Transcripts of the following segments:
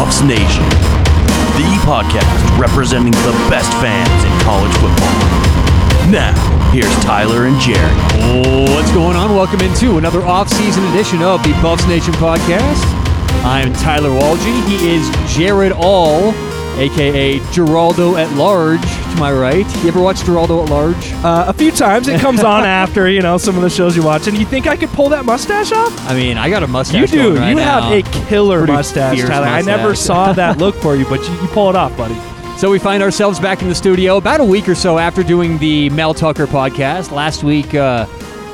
Buffs Nation, the podcast representing the best fans in college football. Now, here's Tyler and Jared. What's going on? Welcome into another off-season edition of the Buffs Nation podcast. I'm Tyler Walgie. He is Jared All, aka Geraldo at Large. To my right. You ever watch Geraldo at Large? Uh, a few times it comes on after you know some of the shows you watch, and you think I could pull that mustache off? I mean, I got a mustache. You do. right you now. have a killer Pretty mustache, Tyler. I never saw that look for you, but you, you pull it off, buddy. So we find ourselves back in the studio about a week or so after doing the Mel Tucker podcast. Last week, uh,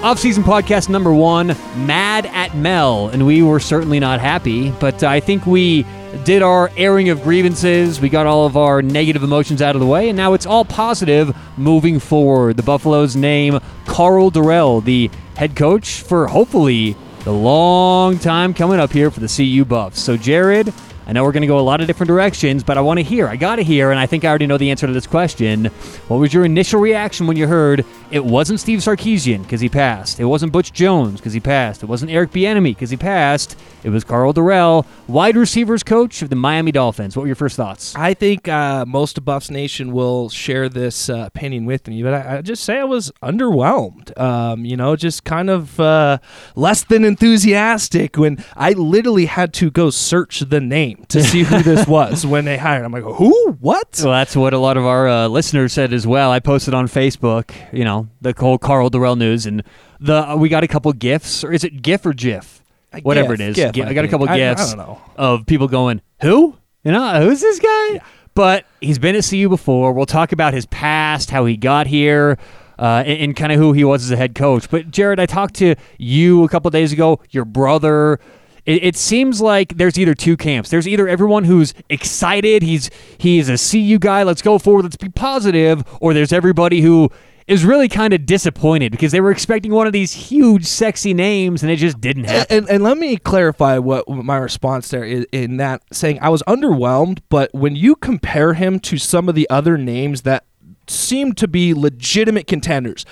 off-season podcast number one, Mad at Mel, and we were certainly not happy. But I think we did our airing of grievances. We got all of our negative emotions out of the way, and now it's all positive moving forward. The Buffaloes name Karl Dorrell, the head coach for hopefully the long time coming up here for the CU Buffs. So Jared. I know we're going to go a lot of different directions, but I want to hear. I got to hear, and I think I already know the answer to this question. What was your initial reaction when you heard it wasn't Steve Sarkisian because he passed? It wasn't Butch Jones because he passed. It wasn't Eric Bieniemy because he passed. It was Karl Dorrell, wide receivers coach of the Miami Dolphins. What were your first thoughts? I think uh, most of Buffs Nation will share this uh, opinion with me, but I, I just say I was underwhelmed. Um, you know, just kind of uh, less than enthusiastic when I literally had to go search the name to see who this was when they hired. I'm like, who? What? Well, that's what a lot of our uh, listeners said as well. I posted on Facebook, you know, the whole Karl Dorrell news, and the we got a couple gifs, or is it GIF or GIF? A Whatever GIF, it is. GIF, Gi- I I got a couple I- gifs of people going, "Who? You know, who's this guy?" But he's been at CU before. We'll talk about his past, how he got here. Uh, and, and kind of who he was as a head coach. But Jared, I talked to you a couple days ago, your brother. It, it seems like there's either two camps. There's either everyone who's excited, he's he's a CU guy, let's go forward, let's be positive, or there's everybody who is really kind of disappointed because they were expecting one of these huge, sexy names and it just didn't happen. And, and let me clarify what my response there is in that saying I was underwhelmed, but when you compare him to some of the other names that seem to be legitimate contenders,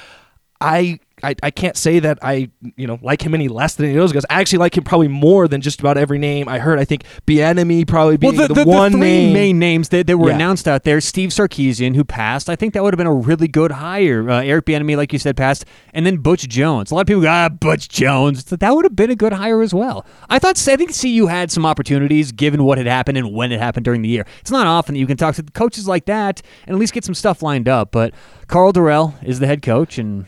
I. I, I can't say that I you know like him any less than any of those guys. I actually like him probably more than just about every name I heard. I think Bieniemy probably being well, the, the, the, one the three name. main names that, that were Yeah. announced out there, Steve Sarkisian, who passed. I think that would have been a really good hire. Uh, Eric Bieniemy, like you said, passed, and then Butch Jones. A lot of people go, ah, Butch Jones. That would have been a good hire as well. I thought, I think CU had some opportunities given what had happened and when it happened during the year. It's not often that you can talk to coaches like that and at least get some stuff lined up. But Karl Dorrell is the head coach, and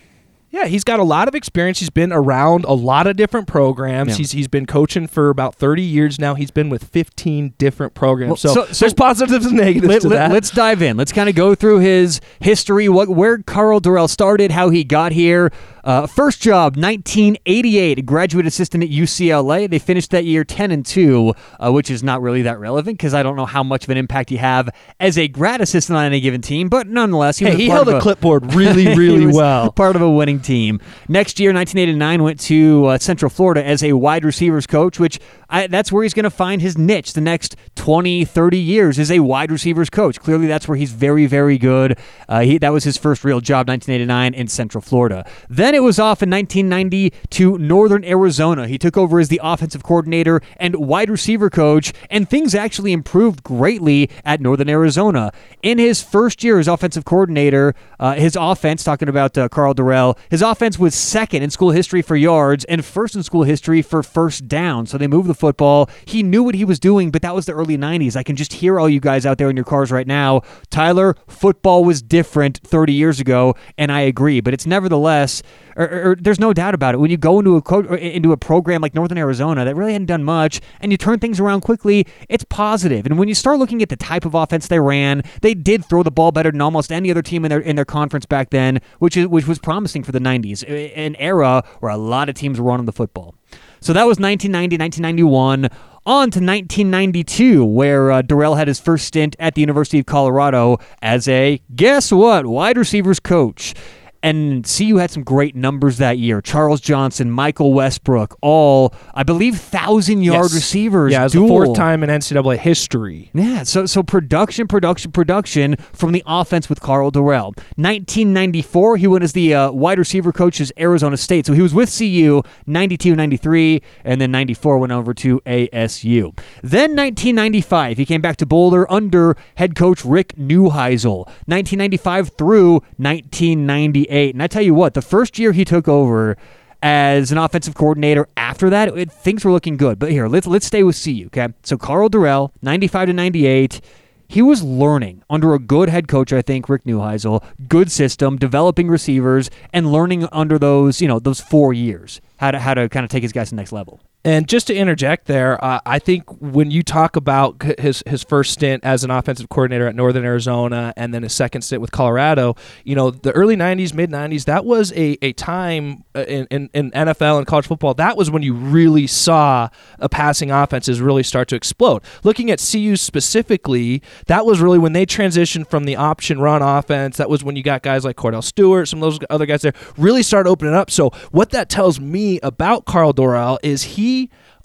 Yeah, he's got a lot of experience. He's been around a lot of different programs. Yeah. He's he's been coaching for about 30 years now. He's been with 15 different programs. Well, so, so- so- there's positives and negatives Let, to that. Let's dive in. Let's kind of go through his history, what where Karl Dorrell started, how he got here. Uh, first job, 1988, graduate assistant at UCLA. They finished that year 10 and 2, uh, which is not really that relevant because I don't know how much of an impact you have as a grad assistant on any given team, but nonetheless, he hey, he held of a clipboard really, he really was well. Part of a winning team. Next year, 1989, went to uh, Central Florida as a wide receivers coach, which I, that's where he's going to find his niche the next 20, 30 years is a wide receivers coach. Clearly, that's where he's very, very good. Uh, he, that was his first real job, 1989, in Central Florida. Then it was off in 1990 to Northern Arizona. He took over as the offensive coordinator and wide receiver coach, and things actually improved greatly at Northern Arizona. In his first year as offensive coordinator, uh, his offense, talking about uh, Karl Dorrell, his offense was second in school history for yards and first in school history for first down. So they moved the football. He knew what he was doing, but that was the early 90s. I can just hear all you guys out there in your cars right now. Tyler, football was different 30 years ago, and I agree, but it's nevertheless, or, or- or there's no doubt about it. When you go into a co- into a program like Northern Arizona that really hadn't done much, and you turn things around quickly, it's positive. And when you start looking at the type of offense they ran, they did throw the ball better than almost any other team in their in their conference back then, which is which was promising for the 90s, an era where a lot of teams were running the football. So that was 1990, 1991. On to 1992, where uh, Dorrell had his first stint at the University of Colorado as a, guess what, wide receivers coach. And CU had some great numbers that year. Charles Johnson, Michael Westbrook, all I believe thousand yard Yes. receivers. Yeah, it's dual. the fourth time in NCAA history. Yeah, so so production, production, production from the offense with Karl Dorrell. 1994, he went as the uh, wide receiver coach at Arizona State. So he was with CU 92, 93, and then 94 went over to ASU. Then 1995, he came back to Boulder under head coach Rick Neuheisel. 1995 through 1998. And I tell you what, the first year he took over as an offensive coordinator. After that, it, things were looking good. But here, let's let's stay with CU. Okay, so Karl Dorrell, 95 to 98. He was learning under a good head coach, I think, Rick Neuheisel. Good system, developing receivers, and learning under those, you know, those four years how to how to kind of take his guys to the next level. And just to interject there, uh, I think when you talk about his his first stint as an offensive coordinator at Northern Arizona and then his second stint with Colorado, you know, the early 90s, mid 90s, that was a, a time uh, in, in, in NFL and college football. That was when you really saw a passing offenses really start to explode. Looking at CU specifically, that was really when they transitioned from the option run offense. That was when you got guys like Kordell Stewart, some of those other guys there, really start opening up. So what that tells me about Karl Dorrell is he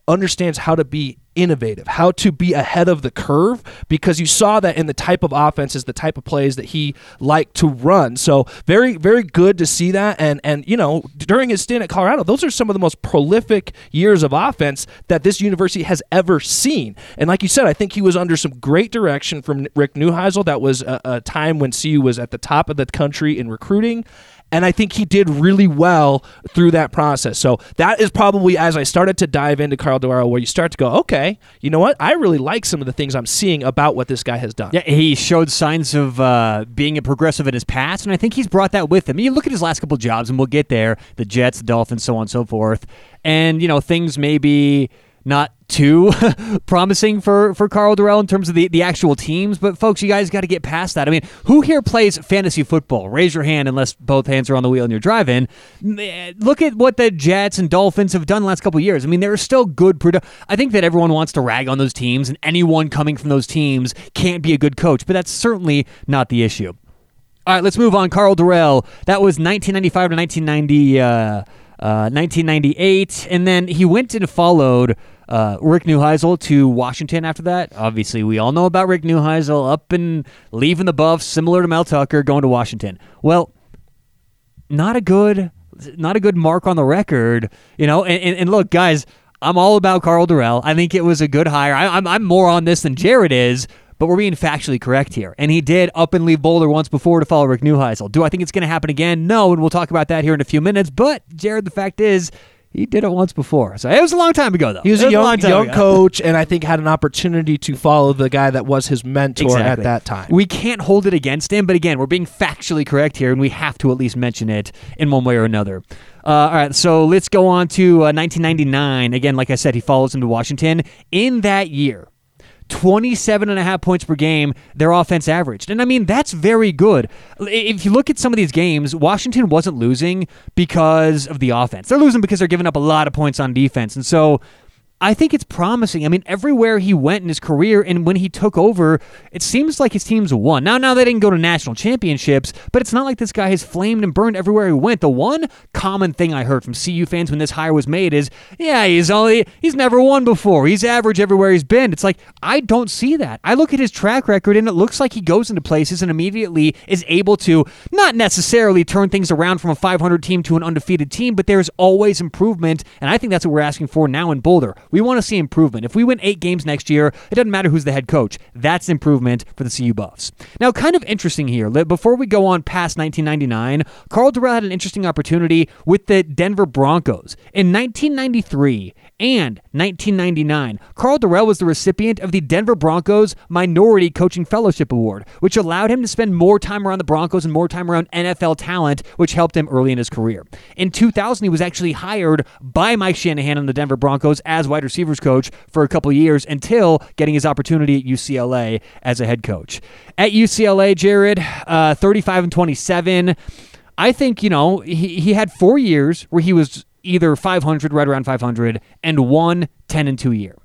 understands how to be innovative, how to be ahead of the curve, because you saw that in the type of offenses, the type of plays that he liked to run. So very, very good to see that. And and you know, during his stint at Colorado, those are some of the most prolific years of offense that this university has ever seen. And like you said, I think he was under some great direction from Rick Neuheisel. That was a, a time when CU was at the top of the country in recruiting. And I think he did really well through that process. So that is probably as I started to dive into Karl Dorrell, where you start to go, okay, you know what? I really like some of the things I'm seeing about what this guy has done. Yeah, he showed signs of uh, being a progressive in his past, and I think he's brought that with him. You look at his last couple jobs, and we'll get there the Jets, the Dolphins, so on and so forth. And, you know, things may be not too promising for, for Karl Dorrell in terms of the, the actual teams, but folks, you guys got to get past that. I mean, who here plays fantasy football? Raise your hand unless both hands are on the wheel and you're driving. Eh, Look at what the Jets and Dolphins have done the last couple years. I mean, they're still good. Produ- I think that everyone wants to rag on those teams, and anyone coming from those teams can't be a good coach, but that's certainly not the issue. All right, let's move on. Karl Dorrell. That was 1995 to 1990, uh, uh, 1998, and then he went and followed uh, Rick Neuheisel to Washington. After that, obviously, we all know about Rick Neuheisel up and leaving the Buffs, similar to Mel Tucker, going to Washington. Well, not a good, not a good mark on the record, you know. And, and, and look, guys, I'm all about Karl Dorrell. I think it was a good hire. I, I'm I'm more on this than Jared is, but we're being factually correct here. And he did up and leave Boulder once before to follow Rick Neuheisel. Do I think it's going to happen again? No, and we'll talk about that here in a few minutes. But Jared, the fact is. He did it once before, so it was a long time ago, though. He was It a young, time young coach, and I think had an opportunity to follow the guy that was his mentor at that time. We can't hold it against him, but again, we're being factually correct here, and we have to at least mention it in one way or another. Uh, all right, so let's go on to uh, 1999. Again, like I said, he follows him to Washington. In that year, 27 and a half points per game their offense averaged. And I mean, that's very good. If you look at some of these games, Washington wasn't losing because of the offense. They're losing because they're giving up a lot of points on defense. And so I think it's promising. I mean, everywhere he went in his career and when he took over, it seems like his teams won. Now, now they didn't go to national championships, but it's not like this guy has flamed and burned everywhere he went. The one common thing I heard from CU fans when this hire was made is, yeah, he's only he's never won before. He's average everywhere he's been. It's like I don't see that. I look at his track record and it looks like he goes into places and immediately is able to not necessarily turn things around from a 500 team to an undefeated team, but there's always improvement, and I think that's what we're asking for now in Boulder. We want to see improvement. If we win eight games next year, it doesn't matter who's the head coach. That's improvement for the CU Buffs. Now, kind of interesting here. Before we go on past 1999, Karl Dorrell had an interesting opportunity with the Denver Broncos in 1993 and 1999. Karl Dorrell was the recipient of the Denver Broncos Minority Coaching Fellowship Award, which allowed him to spend more time around the Broncos and more time around NFL talent, which helped him early in his career. In 2000, he was actually hired by Mike Shanahan on the Denver Broncos as wide receivers coach for a couple years until getting his opportunity at UCLA as a head coach. At UCLA, Jared, uh, 35 and 27. I think, you know, he, he had four years where he was either 500, right around 500, and one 10 and 2 year.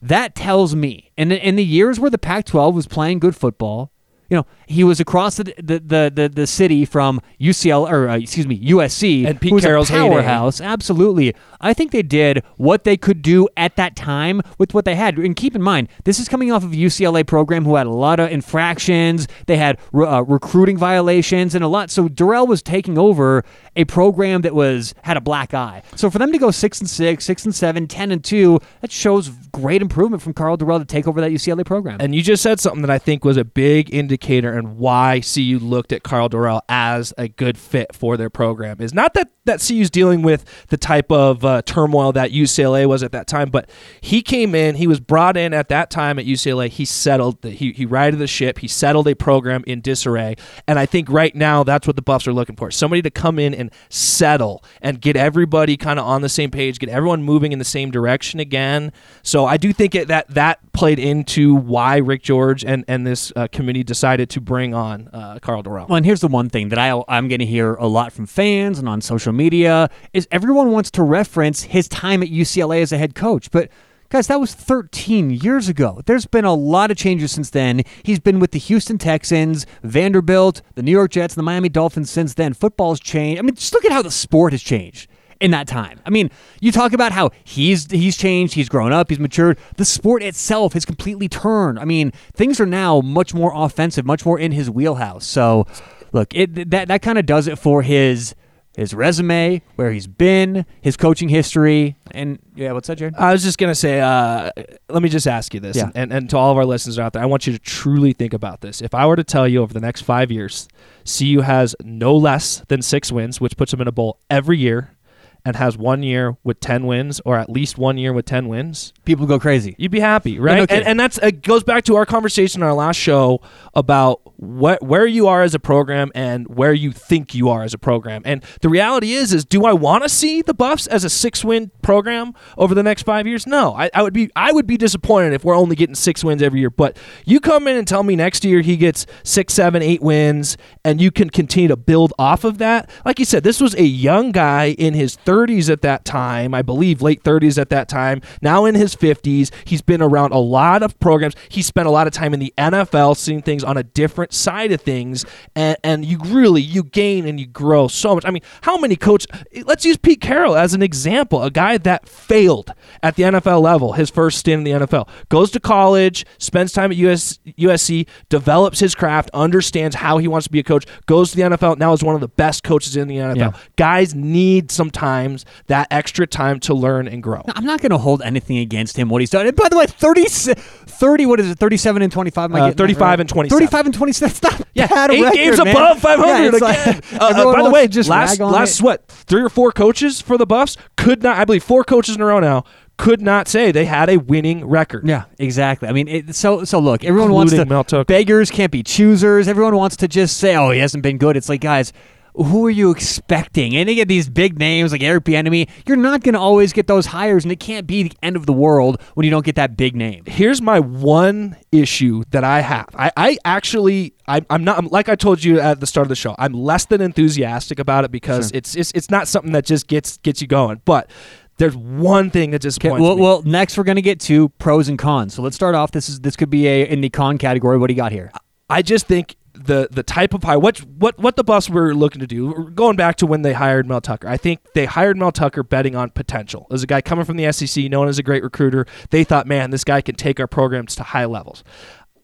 That tells me, the, in the years where the Pac 12 was playing good football, You know, he was across the the the, the, the city from UCL or uh, excuse me USC, And Pete Carroll's a heyday. powerhouse. Absolutely, I think they did what they could do at that time with what they had. And keep in mind, this is coming off of a UCLA program who had a lot of infractions. They had re- uh, recruiting violations and a lot. So Dorrell was taking over a program that was had a black eye. So for them to go six and six, six and seven, ten and two, that shows great improvement from Karl Dorrell to take over that UCLA program. And you just said something that I think was a big indicator and why CU looked at Karl Dorrell as a good fit for their program. Is not that that CU's dealing with the type of uh, turmoil that UCLA was at that time, but he came in, he was brought in at that time at UCLA. He settled, the, he he righted the ship, he settled a program in disarray, and I think right now that's what the Buffs are looking for: somebody to come in and settle and get everybody kind of on the same page, get everyone moving in the same direction again. So I do think it, that that played into why Rick George and and this uh, committee decided to bring on uh, Karl Dorrell. Well, and here's the one thing that I, I'm going to hear a lot from fans and on social media is everyone wants to reference his time at UCLA as a head coach, but guys, that was 13 years ago. There's been a lot of changes since then. He's been with the Houston Texans, Vanderbilt, the New York Jets, and the Miami Dolphins since then. Football's changed. I mean, just look at how the sport has changed in that time. I mean, you talk about how he's he's changed, he's grown up, he's matured. The sport itself has completely turned. I mean, things are now much more offensive, much more in his wheelhouse. So, look, it that that kind of does it for his his resume, where he's been, his coaching history, and yeah, what's that, Jared? I was just gonna say, uh, let me just ask you this, Yeah. and, and to all of our listeners out there, I want you to truly think about this. If I were to tell you over the next five years, CU has no less than six wins, which puts them in a bowl every year, and has one year with ten wins, or at least one year with ten wins, People go crazy. you'd be happy, right? no and, and that's it goes back to our conversation on our last show about what where you are as a program and where you think you are as a program. And the reality is, is do I want to see the Buffs as a six win program over the next five years? No, I, I would be I would be disappointed if we're only getting six wins every year. But you come in and tell me next year he gets six, seven, eight wins, and you can continue to build off of that. Like you said, this was a young guy in his 30s at that time, I believe late 30s at that time. Now in his 50s, he's been around a lot of programs. He spent a lot of time in the NFL, seeing things on a different side of things, and, and you really you gain and you grow so much. I mean, how many coach? Let's use Pete Carroll as an example, a guy that failed at the NFL level, his first stint in the NFL, goes to college, spends time at US, USC, develops his craft, understands how he wants to be a coach, goes to the NFL, now is one of the best coaches in the NFL. Yeah. Guys need sometimes that extra time to learn and grow. I'm not going to hold anything against him what he's done. And by the way, 30, 30 what is it? 37 and 25. Am I Uh, getting that 35 right? and 27. 35 and 27. That's not Yeah, bad eight record, games man. above 500 Yeah, again. like- Uh, uh, by the way, just last last it. what three or four coaches for the Buffs could not. I believe four coaches in a row now could not say they had a winning record. Yeah, exactly. I mean, it, so so look, everyone wants to Including Mel Tucker. beggars can't be choosers. Everyone wants to just say, "Oh, he hasn't been good." It's like, guys, who are you expecting? And they get these big names like Eric Bieniemy. You're not going to always get those hires, and it can't be the end of the world when you don't get that big name. Here's my one issue that I have. I, I actually I, I'm not I'm- like I told you at the start of the show. I'm less than enthusiastic about it because Sure. it's, it's it's not something that just gets gets you going. But there's one thing that Okay, disappoints well, me. well, next we're going to get to pros and cons. So let's start off. This is this could be a in the con category. What do you got here? I just think the the type of hire what what what the Buffs were looking to do going back to when they hired Mel Tucker. I think they hired Mel Tucker betting on potential. As a guy coming from the SEC, known as a great recruiter, they thought, man, this guy can take our programs to high levels.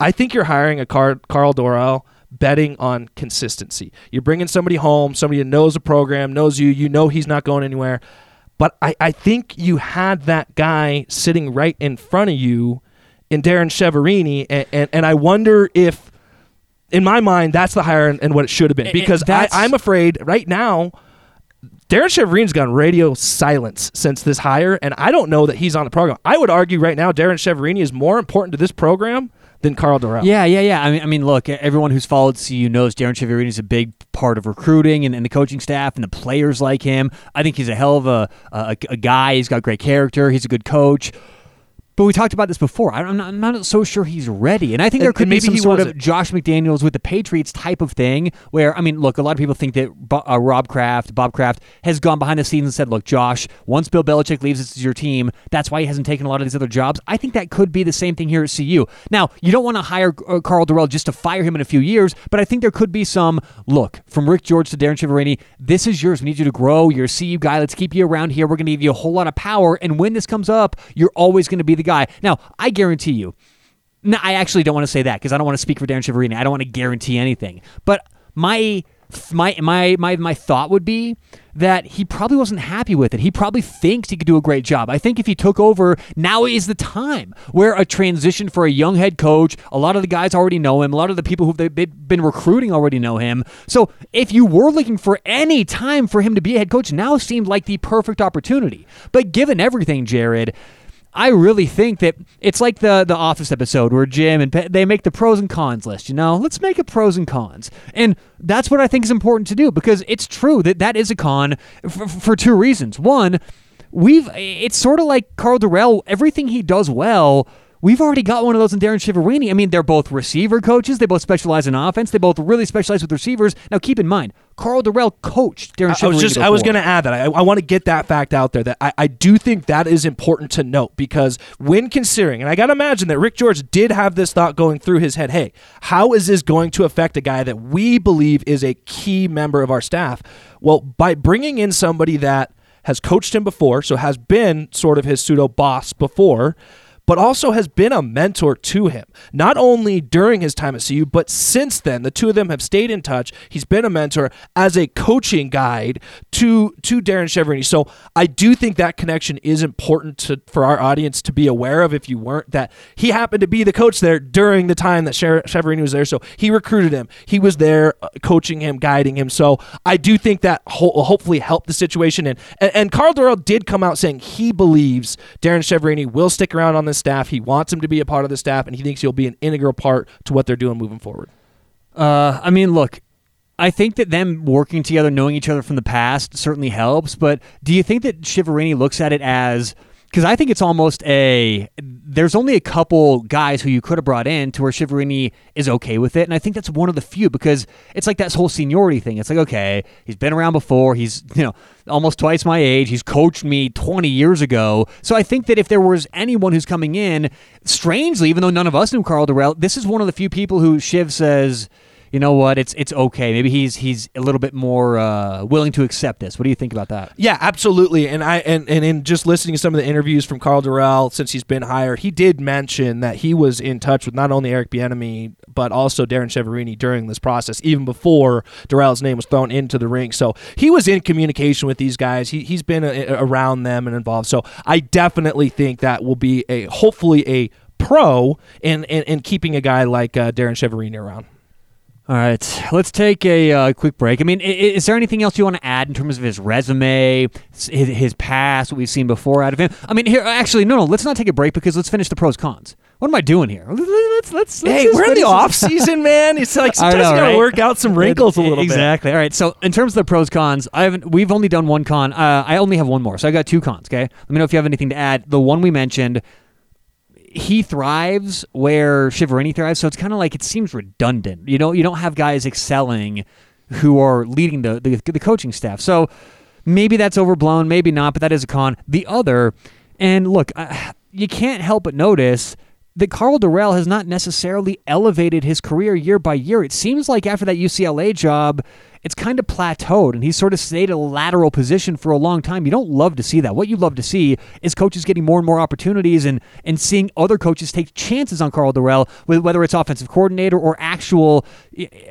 I think you're hiring a Car- Karl Dorrell betting on consistency. You're bringing somebody home, somebody that knows the program, knows you, you know he's not going anywhere. But I, I think you had that guy sitting right in front of you in Darren Chiaverini, and, and, and I wonder if in my mind, that's the hire and, and what it should have been. Because I, I'm afraid right now, Darren Chiaverini's gone radio silence since this hire, and I don't know that he's on the program. I would argue right now, Darren Chiaverini is more important to this program than Karl Dorrell. Yeah, yeah, yeah. I mean, I mean, look, everyone who's followed CU knows Darren Chiaverini is a big part of recruiting and, and the coaching staff and the players like him. I think he's a hell of a, a a guy. He's got great character. He's a good coach. But we talked about this before. I'm not, I'm not so sure he's ready, and I think And- there could and be some sort of. Josh McDaniels with the Patriots type of thing. Where I mean, look, a lot of people think that uh, Rob Kraft, Bob Kraft, has gone behind the scenes and said, "Look, Josh, once Bill Belichick leaves, this is your team. That's why he hasn't taken a lot of these other jobs." I think that could be the same thing here at CU. Now, you don't want to hire uh, Karl Dorrell just to fire him in a few years, but I think there could be some look from Rick George to Darren Chiaverini. This is yours. We need you to grow. You're a CU guy. Let's keep you around here. We're going to give you a whole lot of power, and when this comes up, you're always going to be the guy. Now, I guarantee you. No, I actually don't want to say that because I don't want to speak for Darren Chiaverini. I don't want to guarantee anything. But my my my my my thought would be that he probably wasn't happy with it. He probably thinks he could do a great job. I think if he took over, now is the time where a transition for a young head coach. A lot of the guys already know him. A lot of the people who've they've been recruiting already know him. So if you were looking for any time for him to be a head coach, now seemed like the perfect opportunity. But given everything, Jared. I really think that it's like the the Office episode where Jim and Pe- they make the pros and cons list. You know, let's make a pros and cons, and that's what I think is important to do because it's true that that is a con for, for two reasons. One, we've it's sort of like Karl Dorrell. Everything he does well. We've already got one of those in Darren Chiaverini. I mean, they're both receiver coaches. They both specialize in offense. They both really specialize with receivers. Now, keep in mind, Karl Dorrell coached Darren Chiaverini. I was just I was going to add that I, I want to get that fact out there that I, I do think that is important to note because when considering and I got to imagine that Rick George did have this thought going through his head hey how is this going to affect a guy that we believe is a key member of our staff well by bringing in somebody that has coached him before so has been sort of his pseudo boss before but also has been a mentor to him. Not only during his time at CU, but since then, the two of them have stayed in touch. He's been a mentor as a coaching guide to to Darren Chiaverini. So I do think that connection is important to for our audience to be aware of. If you weren't, that he happened to be the coach there during the time that Chiaverini was there, so he recruited him. He was there uh, coaching him, guiding him. So I do think that ho- hopefully help the situation. And, and and Karl Dorrell did come out saying he believes Darren Chiaverini will stick around on this staff. He wants him to be a part of the staff, and he thinks he'll be an integral part to what they're doing moving forward. Uh, I mean, look, I think that them working together, knowing each other from the past, certainly helps. But do you think that Chiaverini looks at it as because I think it's almost a there's only a couple guys who you could have brought in to where Chiaverini is okay with it, and I think that's one of the few because it's like that whole seniority thing. It's like okay, he's been around before, he's you know almost twice my age, he's coached me 20 years ago, so I think that if there was anyone who's coming in, strangely, even though none of us knew Karl Dorrell, this is one of the few people who Shiv says you know what? It's it's okay. Maybe he's he's a little bit more uh, willing to accept this. What do you think about that? Yeah, absolutely. And I and, and in just listening to some of the interviews from Karl Dorrell since he's been hired, he did mention that he was in touch with not only Eric Bieniemy but also Darren Chiaverini during this process, even before Dorrell's name was thrown into the ring. So he was in communication with these guys. He he's been a, around them and involved. So I definitely think that will be a hopefully a pro in in, in keeping a guy like uh, Darren Chiaverini around. All right, let's take a uh, quick break. I mean, i- is there anything else you want to add in terms of his resume, his, his past, what we've seen before out of him? I mean, here, actually, no, no. Let's not take a break because let's finish the pros cons. What am I doing here? Let's let's. let's Hey, we're in the off season, man. It's like sometimes know, you gotta right? work out some wrinkles a little bit. exactly. All right. So in terms of the pros cons, I haven't. We've only done one con. Uh, I only have one more, so I got two cons. Okay. Let me know if you have anything to add. The one we mentioned, he thrives where Chiaverini thrives, so it's kind of like it seems redundant. You know, you don't have guys excelling who are leading the the, the coaching staff. So maybe that's overblown, maybe not, but that is a con. The other, and look, uh, you can't help but notice that Karl Dorrell has not necessarily elevated his career year by year. It seems like after that UCLA job, it's kind of plateaued and he's sort of stayed a lateral position for a long time. You don't love to see that. What you love to see is coaches getting more and more opportunities and, and seeing other coaches take chances on Karl Dorrell, whether it's offensive coordinator or actual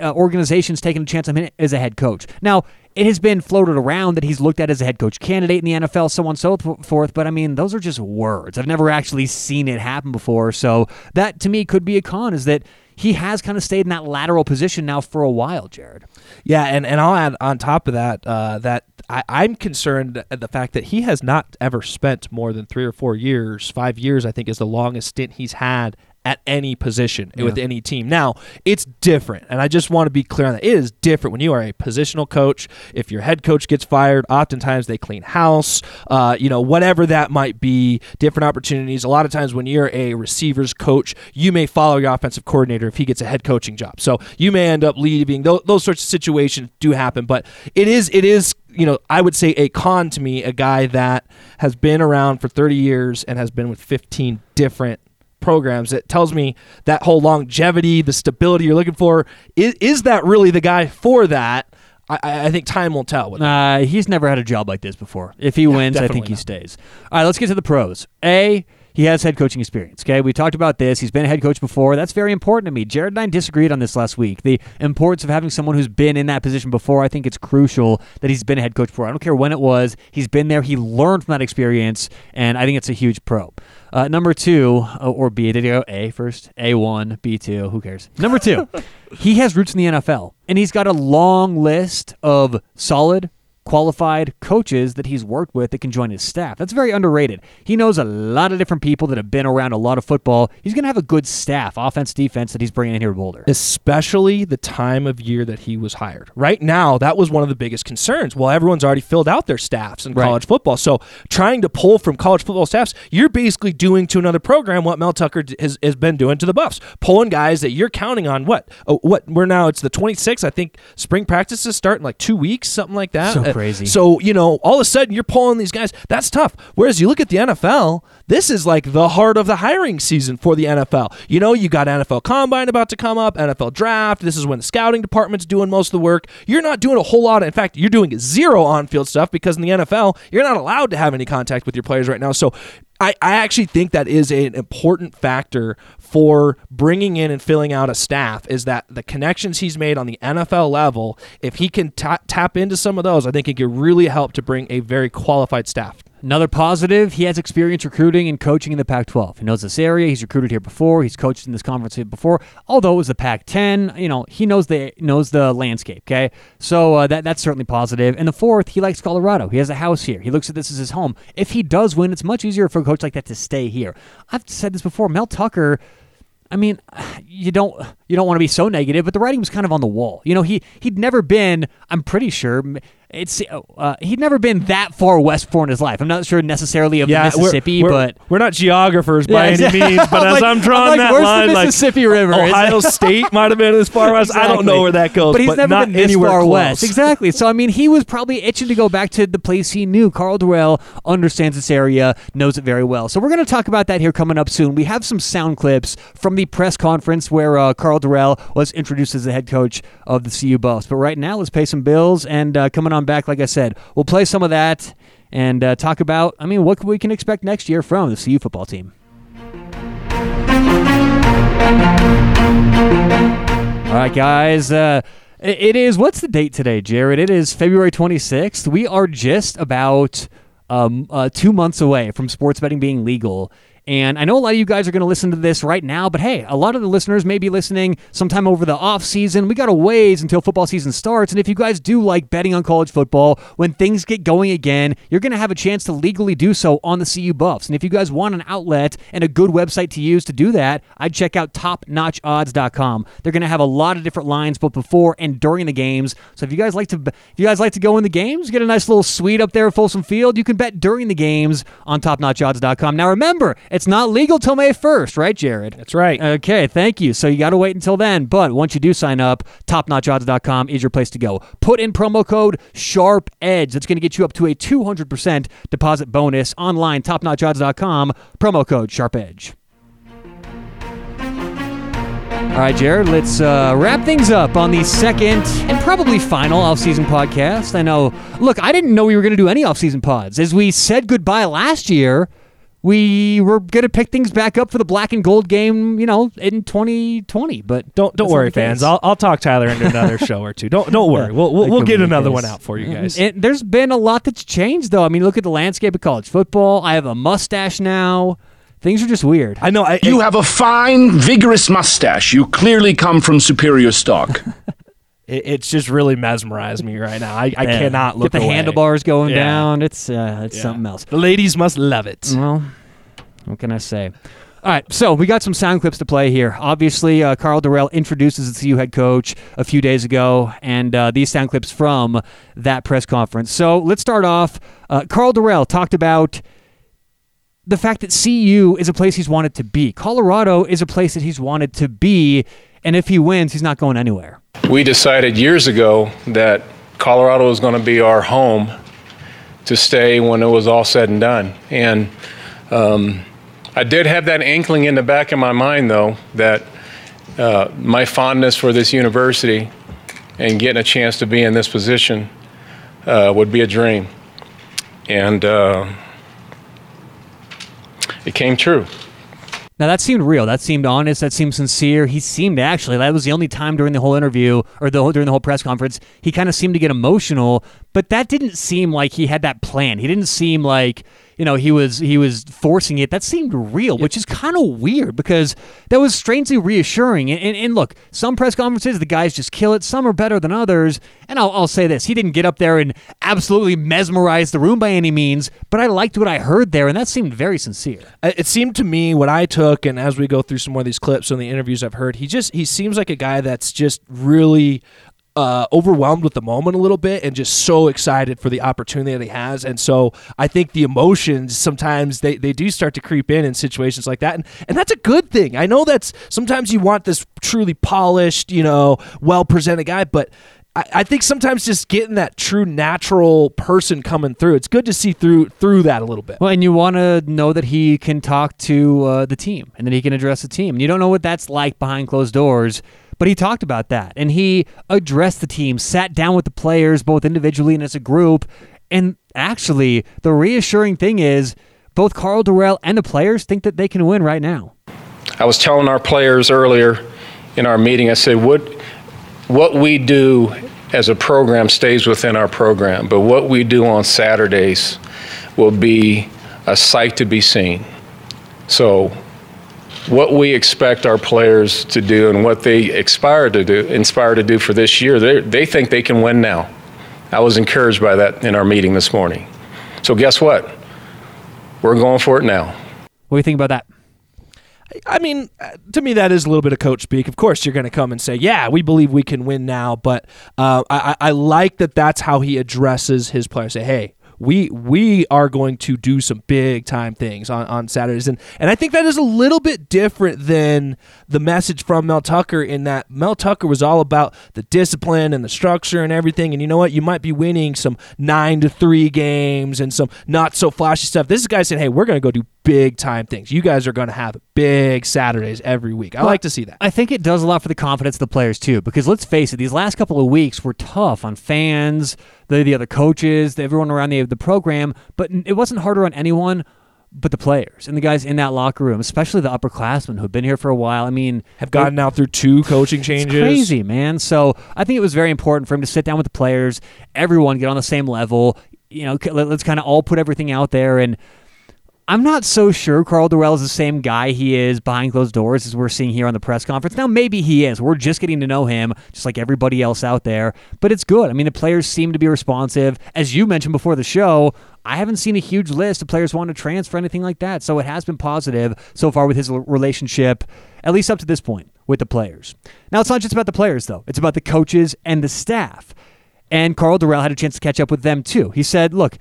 uh, organizations taking a chance on him as a head coach. Now, it has been floated around that he's looked at as a head coach candidate in the NFL, so on and so forth. But I mean, those are just words. I've never actually seen it happen before. So that to me could be a con is that he has kind of stayed in that lateral position now for a while, Jared. Yeah, and, and I'll add on top of that uh, that I, I'm concerned at the fact that he has not ever spent more than three or four years. Five years, I think, is the longest stint he's had at any position with any team. Now, it's different, and I just want to be clear on that. It is different when you are a positional coach. If your head coach gets fired, oftentimes they clean house, uh, you know, whatever that might be, different opportunities. A lot of times when you're a receivers coach, you may follow your offensive coordinator if he gets a head coaching job. So you may end up leaving. Those, those sorts of situations do happen, but it is it is you know, I would say a con to me, a guy that has been around for 30 years and has been with 15 different programs. It tells me that whole longevity, the stability you're looking for, is, is that really the guy for that? I, I think time will tell. With Uh, he's never had a job like this before. If he wins, I think he not. stays. All right, let's get to the pros. A, he has head coaching experience. Okay, we talked about this. He's been a head coach before. That's very important to me. Jared and I disagreed on this last week. The importance of having someone who's been in that position before. I think it's crucial that he's been a head coach before. I don't care when it was. He's been there. He learned from that experience, and I think it's a huge pro. Uh, number two, uh, or B, did he go A first? A1, B2, who cares? Number two, he has roots in the NFL, and he's got a long list of solid, qualified coaches that he's worked with that can join his staff. That's very underrated. He knows a lot of different people that have been around a lot of football. He's going to have a good staff, offense, defense, that he's bringing in here to Boulder. especially the time of year that he was hired. Right now, that was one of the biggest concerns. Well, everyone's already filled out their staffs in Right. college football. So, trying to pull from college football staffs, you're basically doing to another program what Mel Tucker has, has been doing to the Buffs, pulling guys that you're counting on. What? Oh, what? We're now it's the 26th. I think spring practices start in like two weeks, something like that. So Uh, crazy. so you know, all of a sudden you're pulling these guys. That's tough. Whereas you look at the NFL, this is like the heart of the hiring season for the NFL. You know, you got NFL Combine about to come up, NFL Draft. This is when the scouting department's doing most of the work. You're not doing a whole lot. In fact, you're doing zero on-field stuff because in the NFL, you're not allowed to have any contact with your players right now. So. I, I actually think that is an important factor for bringing in and filling out a staff is that the connections he's made on the NFL level, if he can ta- tap into some of those, I think it could really help to bring a very qualified staff. Another positive, he has experience recruiting and coaching in the Pac 12. He knows this area. He's recruited here before. He's coached in this conference here before. Although it was the Pac 10, you know, he knows the knows the landscape, okay? So uh, that that's certainly positive. And the fourth, he likes Colorado. He has a house here. He looks at this as his home. If he does win, it's much easier for a coach like that to stay here. I've said this before. Mel Tucker. I mean, you don't you don't want to be so negative, but the writing was kind of on the wall. You know, he he'd never been. I'm pretty sure it's uh, he'd never been that far west before in his life. I'm not sure necessarily of the Mississippi, we're, but we're not geographers by Yeah, any means. But I'm as like- I'm drawing I'm like, that where's the line, like Mississippi River? Ohio State might have been as far west. I don't know where that goes, But he's never not been this anywhere far close. west. Exactly. So I mean, he was probably itching to go back to the place he knew. Karl Dorrell understands this area, knows it very well. So we're going to talk about that here coming up soon. We have some sound clips from the press conference where uh, Karl Dorrell was introduced as the head coach of the CU Buffs. But right now, let's pay some bills and uh, coming on back. Like I said, we'll play some of that and uh, talk about. I mean, what we can expect next year from the CU football team. All right, guys. Uh, it- it is. What's the date today, Jared? It is February 26th. We are just about um, uh, two months away from sports betting being legal. And I know a lot of you guys are going to listen to this right now, but hey, a lot of the listeners may be listening sometime over the off season. We got a ways until football season starts. And if you guys do like betting on college football, when things get going again, you're going to have a chance to legally do so on the CU Buffs. And if you guys want an outlet and a good website to use to do that, I'd check out topnotchodds.com. They're going to have a lot of different lines both before and during the games. So if you guys like to if you guys like to go in the games, get a nice little suite up there at Folsom Field, you can bet during the games on topnotchodds.com. Now remember, it's not legal till May 1st, right, Jared? That's right. Okay, thank you. So you got to wait until then. But once you do sign up, topnotchodds.com is your place to go. Put in promo code Sharp Edge. That's going to get you up to a 200% deposit bonus online. Topnotchodds.com. Promo code Sharp Edge. All right, Jared, let's uh, wrap things up on the second and probably final off-season podcast. I know, look, I didn't know we were going to do any off-season pods. As we said goodbye last year, we were going to pick things back up for the black and gold game, you know, in 2020. But Don't don't worry, fans. I'll, I'll talk Tyler into another show or two. Don't don't worry. We'll we'll, we'll get another case. one out for you mm-hmm. guys. It, there's been a lot that's changed, though. I mean, look at the landscape of college football. I have a mustache now. Things are just weird. I know. I, You have a fine, vigorous mustache. You clearly come from superior stock. it, it's just really mesmerized me right now. I, I Yeah. cannot look Get the away. handlebars going Yeah. down. It's uh, it's Yeah. something else. The ladies must love it. Well, what can I say? All right, so we got some sound clips to play here. Obviously, uh, Karl Dorrell introduces the CU head coach a few days ago, and uh, these sound clips from that press conference. So let's start off. Uh, Karl Dorrell talked about the fact that CU is a place he's wanted to be. Colorado is a place that he's wanted to be, and if he wins, he's not going anywhere. We decided years ago that Colorado was going to be our home to stay when it was all said and done. And um, I did have that inkling in the back of my mind, though, that uh, my fondness for this university and getting a chance to be in this position uh, would be a dream. And uh, it came true. Now that seemed real. That seemed honest. That seemed sincere. He seemed actually. That was the only time during the whole interview or the whole, during the whole press conference he kind of seemed to get emotional. But that didn't seem like he had that plan. He didn't seem like you know he was he was forcing it. That seemed real, which is kind of weird because that was strangely reassuring. And, and, and, look, some press conferences the guys just kill it. Some are better than others. And I'll, I'll say this: he didn't get up there and absolutely mesmerize the room by any means, but I liked what I heard there, and that seemed very sincere. Uh, it seemed to me what I took, and as we go through some more of these clips and the interviews I've heard, he just he seems like a guy that's just really uh, overwhelmed with the moment a little bit and just so excited for the opportunity that he has. And so I think the emotions sometimes they, they do start to creep in in situations like that. And, and that's a good thing. I know that's sometimes you want this truly polished, you know, well presented guy, but I, think sometimes just getting that true natural person coming through, it's good to see through through that a little bit. Well, and you want to know that he can talk to uh, the team and that he can address the team. And you don't know what that's like behind closed doors but he talked about that and he addressed the team, sat down with the players, both individually and as a group. And actually, the reassuring thing is both Karl Dorrell and the players think that they can win right now. I was telling our players earlier in our meeting, I said, what, what we do as a program stays within our program, but what we do on Saturdays will be a sight to be seen. So what we expect our players to do and what they aspire to do, inspire to do for this year, they, they think they can win now. I was encouraged by that in our meeting this morning. So guess what? We're going for it now. What do you think about that? I mean, uh, to me, that is a little bit of coach speak. Of course, you're going to come and say, "Yeah, we believe we can win now," but uh, I, I like that. That's how he addresses his players. Say, "Hey, we we are going to do some big time things on, on Saturdays. And and I think that is a little bit different than the message from Mel Tucker in that Mel Tucker was all about the discipline and the structure and everything. And you know what? You might be winning some nine to three games and some not so flashy stuff. This guy said, Hey, we're gonna go do big time things. You guys are gonna have big Saturdays every week. I well, like to see that. I think it does a lot for the confidence of the players too, because let's face it, these last couple of weeks were tough on fans, the the other coaches, everyone around the the program, but it wasn't harder on anyone but the players and the guys in that locker room, especially the upperclassmen who've been here for a while. I mean, have gotten out through two coaching changes. crazy, man. So I think it was very important for him to sit down with the players, everyone get on the same level. You know, let's kind of all put everything out there and I'm not so sure Karl Dorrell is the same guy he is behind closed doors as we're seeing here on the press conference. Now, maybe he is. We're just getting to know him, just like everybody else out there. But it's good. I mean, the players seem to be responsive. As you mentioned before the show, I haven't seen a huge list of players wanting to transfer, anything like that. So it has been positive so far with his relationship, at least up to this point, with the players. Now, it's not just about the players, though, it's about the coaches and the staff. And Karl Dorrell had a chance to catch up with them, too. He said, look,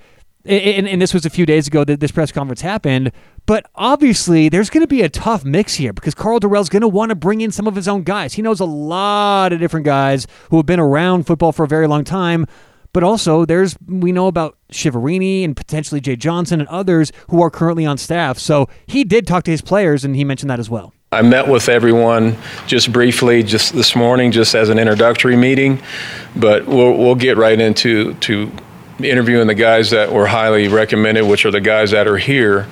and, and, this was a few days ago that this press conference happened. But obviously, there's going to be a tough mix here because Karl Dorrell's going to want to bring in some of his own guys. He knows a lot of different guys who have been around football for a very long time. But also, there's we know about Chiaverini and potentially Jay Johnson and others who are currently on staff. So he did talk to his players, and he mentioned that as well. I met with everyone just briefly, just this morning, just as an introductory meeting. But we'll, we'll get right into to interviewing the guys that were highly recommended, which are the guys that are here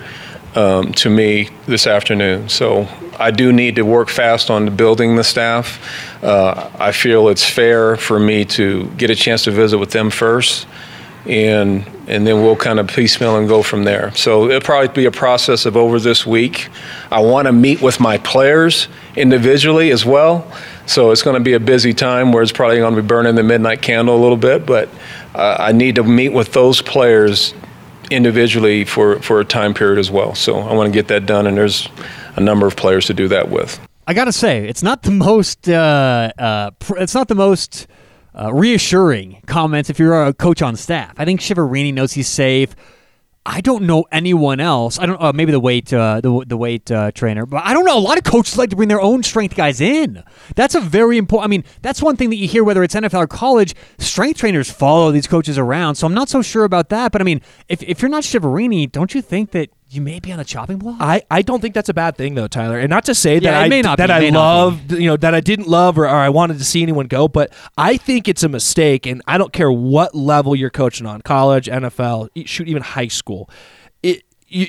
um, to me this afternoon. So I do need to work fast on building the staff. Uh, I feel it's fair for me to get a chance to visit with them first, and and then we'll kind of piecemeal and go from there. So it'll probably be a process of over this week. I want to meet with my players individually as well. So it's going to be a busy time where it's probably going to be burning the midnight candle a little bit, but uh, I need to meet with those players individually for, for a time period as well. So I want to get that done, and there's a number of players to do that with. I gotta say, it's not the most. Uh, uh, pr- it's not the most uh, reassuring comments if you're a coach on staff. I think Chiaverini knows he's safe. I don't know anyone else. I don't. Uh, maybe the weight, uh, the the weight uh, trainer, but I don't know. A lot of coaches like to bring their own strength guys in. That's a very important. I mean, that's one thing that you hear whether it's NFL or college. Strength trainers follow these coaches around, so I'm not so sure about that. But I mean, if if you're not Chiaverini, don't you think that you may be on the chopping block? I, I don't think that's a bad thing though, Tyler. And not to say Yeah, that I may not that be, I loved, you know, that I didn't love or, or I wanted to see anyone go, but I think it's a mistake and I don't care what level you're coaching on, college, NFL, shoot even high school. It you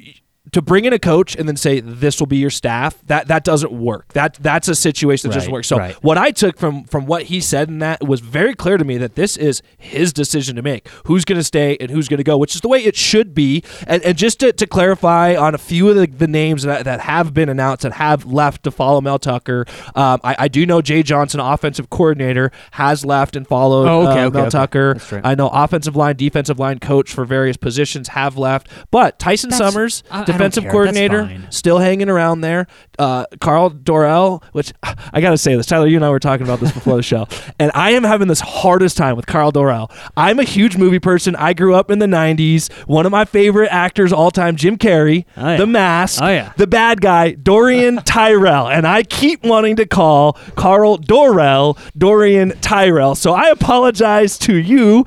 to bring in a coach and then say this will be your staff that that doesn't work that that's a situation that doesn't work so right. what i took from from what he said in that was very clear to me that this is his decision to make who's going to stay and who's going to go which is the way it should be and, and just to, to clarify on a few of the, the names that, that have been announced that have left to follow mel tucker um, I, I do know jay johnson offensive coordinator has left and followed Oh, okay, uh, okay, mel okay. tucker That's right. i know offensive line defensive line coach for various positions have left but tyson That's- summers I- I don't defensive coordinator still hanging around there. Uh, Karl Dorrell, which I got to say this, Tyler, you and I were talking about this before the show, and I am having this hardest time with Karl Dorrell. I'm a huge movie person. I grew up in the '90s. One of my favorite actors all time, Jim Carrey, Oh, yeah. The Mask, Oh, yeah. the bad guy, Dorian Tyrell, and I keep wanting to call Karl Dorrell Dorian Tyrell. So I apologize to you.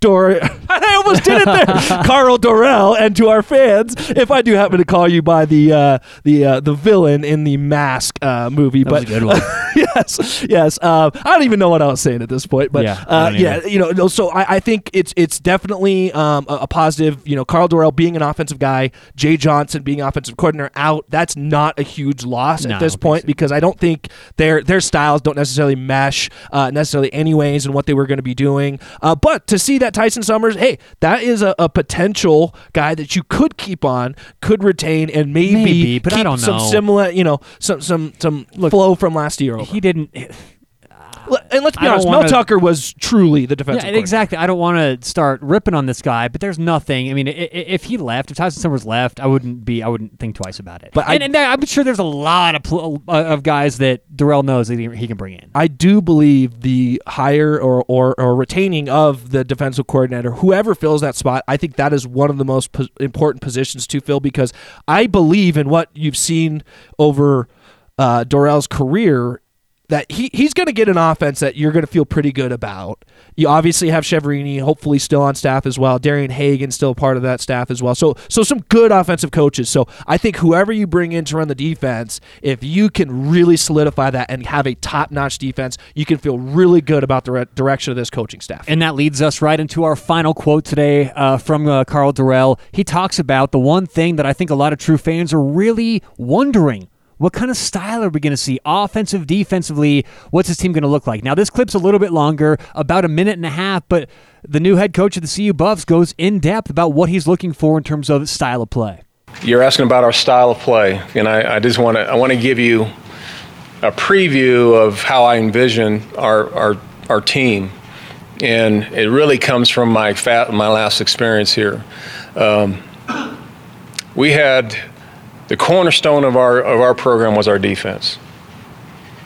Dor, I almost did it there, Karl Dorrell, and to our fans, if I do happen to call you by the uh, the uh, the villain in the Mask uh, movie, That but a good one. yes, yes. Um, I don't even know what I was saying at this point, but Yeah, uh, yeah, you know. So I, I think it's it's definitely um, a, a positive. You know, Karl Dorrell being an offensive guy, Jay Johnson being offensive coordinator out. That's not a huge loss No, at this point because I don't think their their styles don't necessarily mesh uh, necessarily anyways in what they were going to be doing. Uh, but to see that Tyson Summers, hey, that is a, a potential guy that you could keep on, could retain, and maybe, Maybe, but I don't know. some similar, you know, some some some flow from last year. Over. he didn't. And let's be honest, Mel wanna- Tucker was truly the defensive. Yeah, exactly. I don't want to start ripping on this guy, but there's nothing. I mean, if he left, if Tyson Summers left, I wouldn't be. I wouldn't think twice about it. But I, and, and I'm sure there's a lot of pl- uh, of guys that Dorrell knows that he, can bring in. I do believe the hire or, or, or retaining of the defensive coordinator, whoever fills that spot, I think that is one of the most pos- important positions to fill because I believe in what you've seen over uh, Dorrell's career that he, he's going to get an offense that you're going to feel pretty good about. You obviously have Chiaverini, hopefully still on staff as well. Darian Hagan still part of that staff as well. So so some good offensive coaches. So I think whoever you bring in to run the defense, if you can really solidify that and have a top notch defense, you can feel really good about the re- direction of this coaching staff. And that leads us right into our final quote today uh, from uh, Karl Dorrell. He talks about the one thing that I think a lot of true fans are really wondering. What kind of style are we going to see? Offensive, defensively, what's his team going to look like? Now, this clip's a little bit longer, about a minute and a half, but the new head coach of the CU Buffs goes in depth about what he's looking for in terms of style of play. You're asking about our style of play, and I, I just want to I want to give you a preview of how I envision our our, our team, and it really comes from my fat, my last experience here. Um, we had the cornerstone of our of our program was our defense.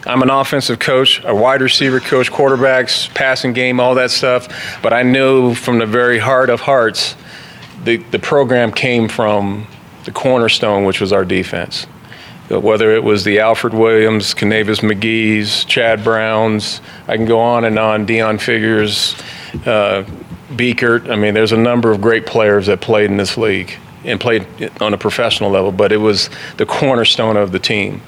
I'm an offensive coach, a wide receiver coach, quarterbacks, passing game, all that stuff. But I knew from the very heart of hearts, the, the program came from the cornerstone, which was our defense. Whether it was the Alfred Williams, Kanavis McGhee's, Chad Browns, I can go on and on, Deon Figures, uh, Biekert. I mean, there's a number of great players that played in this league and played on a professional level, but it was the cornerstone of the team.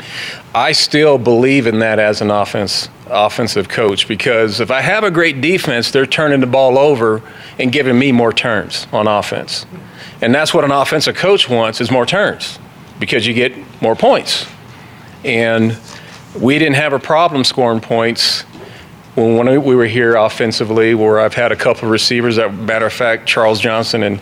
I still believe in that as an offense offensive coach because if I have a great defense, they're turning the ball over and giving me more turns on offense. And that's what an offensive coach wants is more turns because you get more points. And we didn't have a problem scoring points when we were here offensively, where I've had a couple of receivers. That matter of fact, Charles Johnson and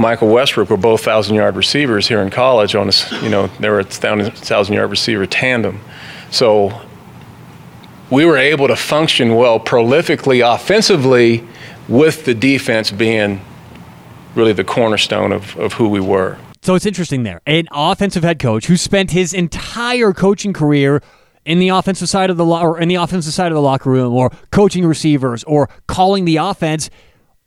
Michael Westbrook were both thousand yard receivers here in college. On this, you know, they were a thousand yard receiver tandem. So we were able to function well prolifically offensively with the defense being really the cornerstone of, of who we were. So it's interesting there. An offensive head coach who spent his entire coaching career in the offensive side of the lo- or in the offensive side of the locker room or coaching receivers or calling the offense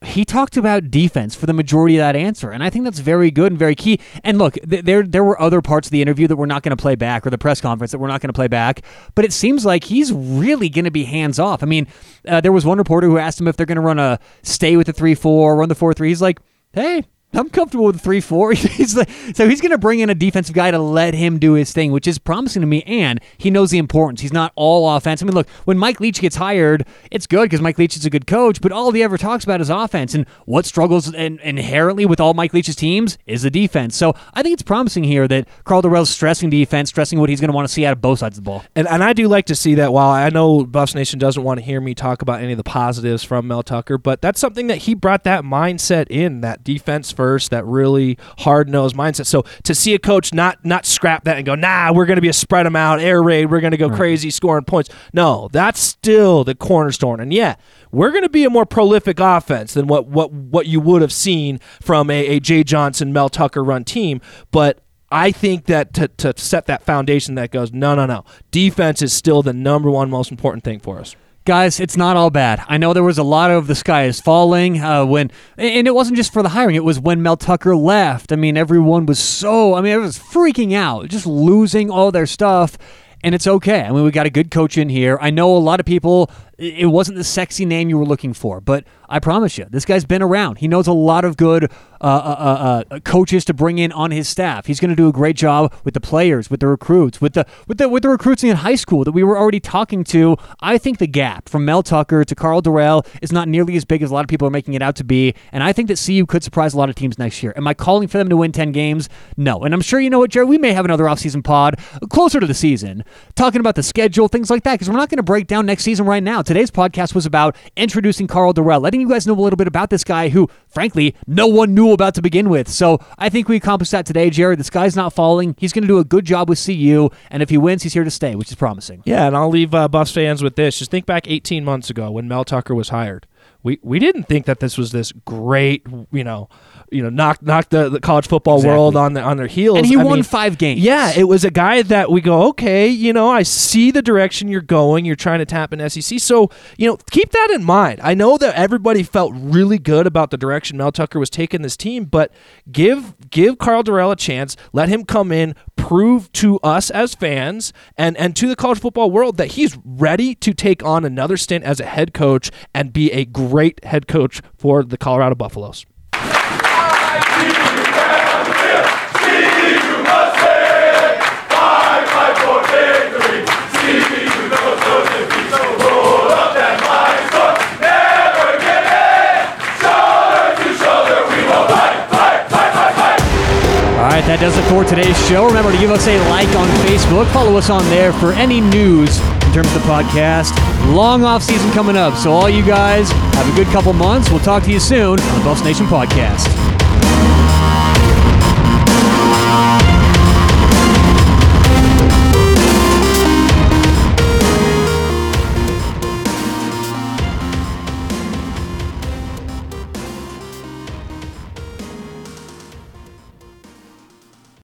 he talked about defense for the majority of that answer, and I think that's very good and very key. And look, th- there there were other parts of the interview that we're not going to play back, or the press conference that we're not going to play back. But it seems like he's really going to be hands off. I mean, uh, there was one reporter who asked him if they're going to run a stay with the three four, run the four three. He's like, hey, I'm comfortable with three four. he's like, so he's going to bring in a defensive guy to let him do his thing, which is promising to me. And he knows the importance. He's not all offense. I mean, look, when Mike Leach gets hired, it's good because Mike Leach is a good coach. But all he ever talks about is offense, and what struggles in, inherently with all Mike Leach's teams is the defense. So I think it's promising here that Karl Dorrell's stressing defense, stressing what he's going to want to see out of both sides of the ball. And and I do like to see that. While I know Buffs Nation doesn't want to hear me talk about any of the positives from Mel Tucker, but that's something that he brought that mindset in, that defense first, that really hard nosed mindset. So to see a coach not not scrap that and go, nah, we're going to be a spread them out air raid, we're going to go crazy scoring points. No, that's still the cornerstone. And yeah, we're going to be a more prolific offense than what what what you would have seen from a, a Jay Johnson, Mel Tucker run team, but. I think that to, to set that foundation that goes, no, no, no. Defense is still the number one most important thing for us. Guys, it's not all bad. I know there was a lot of the sky is falling uh, when, and it wasn't just for the hiring. It was when Mel Tucker left. I mean, everyone was so. I mean, everyone was freaking out, just losing all their stuff. And it's okay. I mean, we got a good coach in here. I know a lot of people. It wasn't the sexy name you were looking for, but I promise you, this guy's been around. He knows a lot of good uh, uh, uh, coaches to bring in on his staff. He's going to do a great job with the players, with the recruits, with the with the with the recruits in high school that we were already talking to. I think the gap from Mel Tucker to Karl Dorrell is not nearly as big as a lot of people are making it out to be, and I think that CU could surprise a lot of teams next year. Am I calling for them to win ten games? No, and I'm sure you know what, Jerry. We may have another offseason pod closer to the season, talking about the schedule, things like that, because we're not going to break down next season right now. Today's podcast was about introducing Karl Dorrell, letting you guys know a little bit about this guy who, frankly, no one knew about to begin with. So I think we accomplished that today, Jared. This guy's not falling. He's going to do a good job with CU, and if he wins, he's here to stay, which is promising. Yeah, and I'll leave uh, Buffs fans with this. Just think back 18 months ago when Mel Tucker was hired. We we didn't think that this was this great, you know, you know, knock knock the, the college football Exactly. world on the, on their heels. And he I won mean, five games. Yeah, it was a guy that we go, okay, you know, I see the direction you're going. You're trying to tap an SEC. So, you know, keep that in mind. I know that everybody felt really good about the direction Mel Tucker was taking this team, but give give Karl Dorrell a chance. Let him come in, prove to us as fans and, and to the college football world that he's ready to take on another stint as a head coach and be a great head coach for the Colorado Buffaloes. Right, that does it for today's show. Remember to give us a like on Facebook. Follow us on there for any news in terms of the podcast. Long off season coming up, so all you guys have a good couple months. We'll talk to you soon on the Buffs Nation podcast.